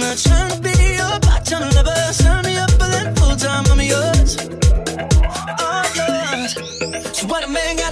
not trying to be your part-time lover. Sign me up for that full-time. I'm yours, oh, all yours. So what a man got.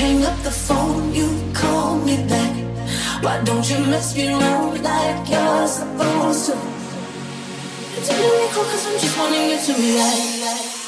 hang up the phone, you call me back. Why don't you mess me around like you're supposed to? It's a miracle, cause I'm just wanting you to be like.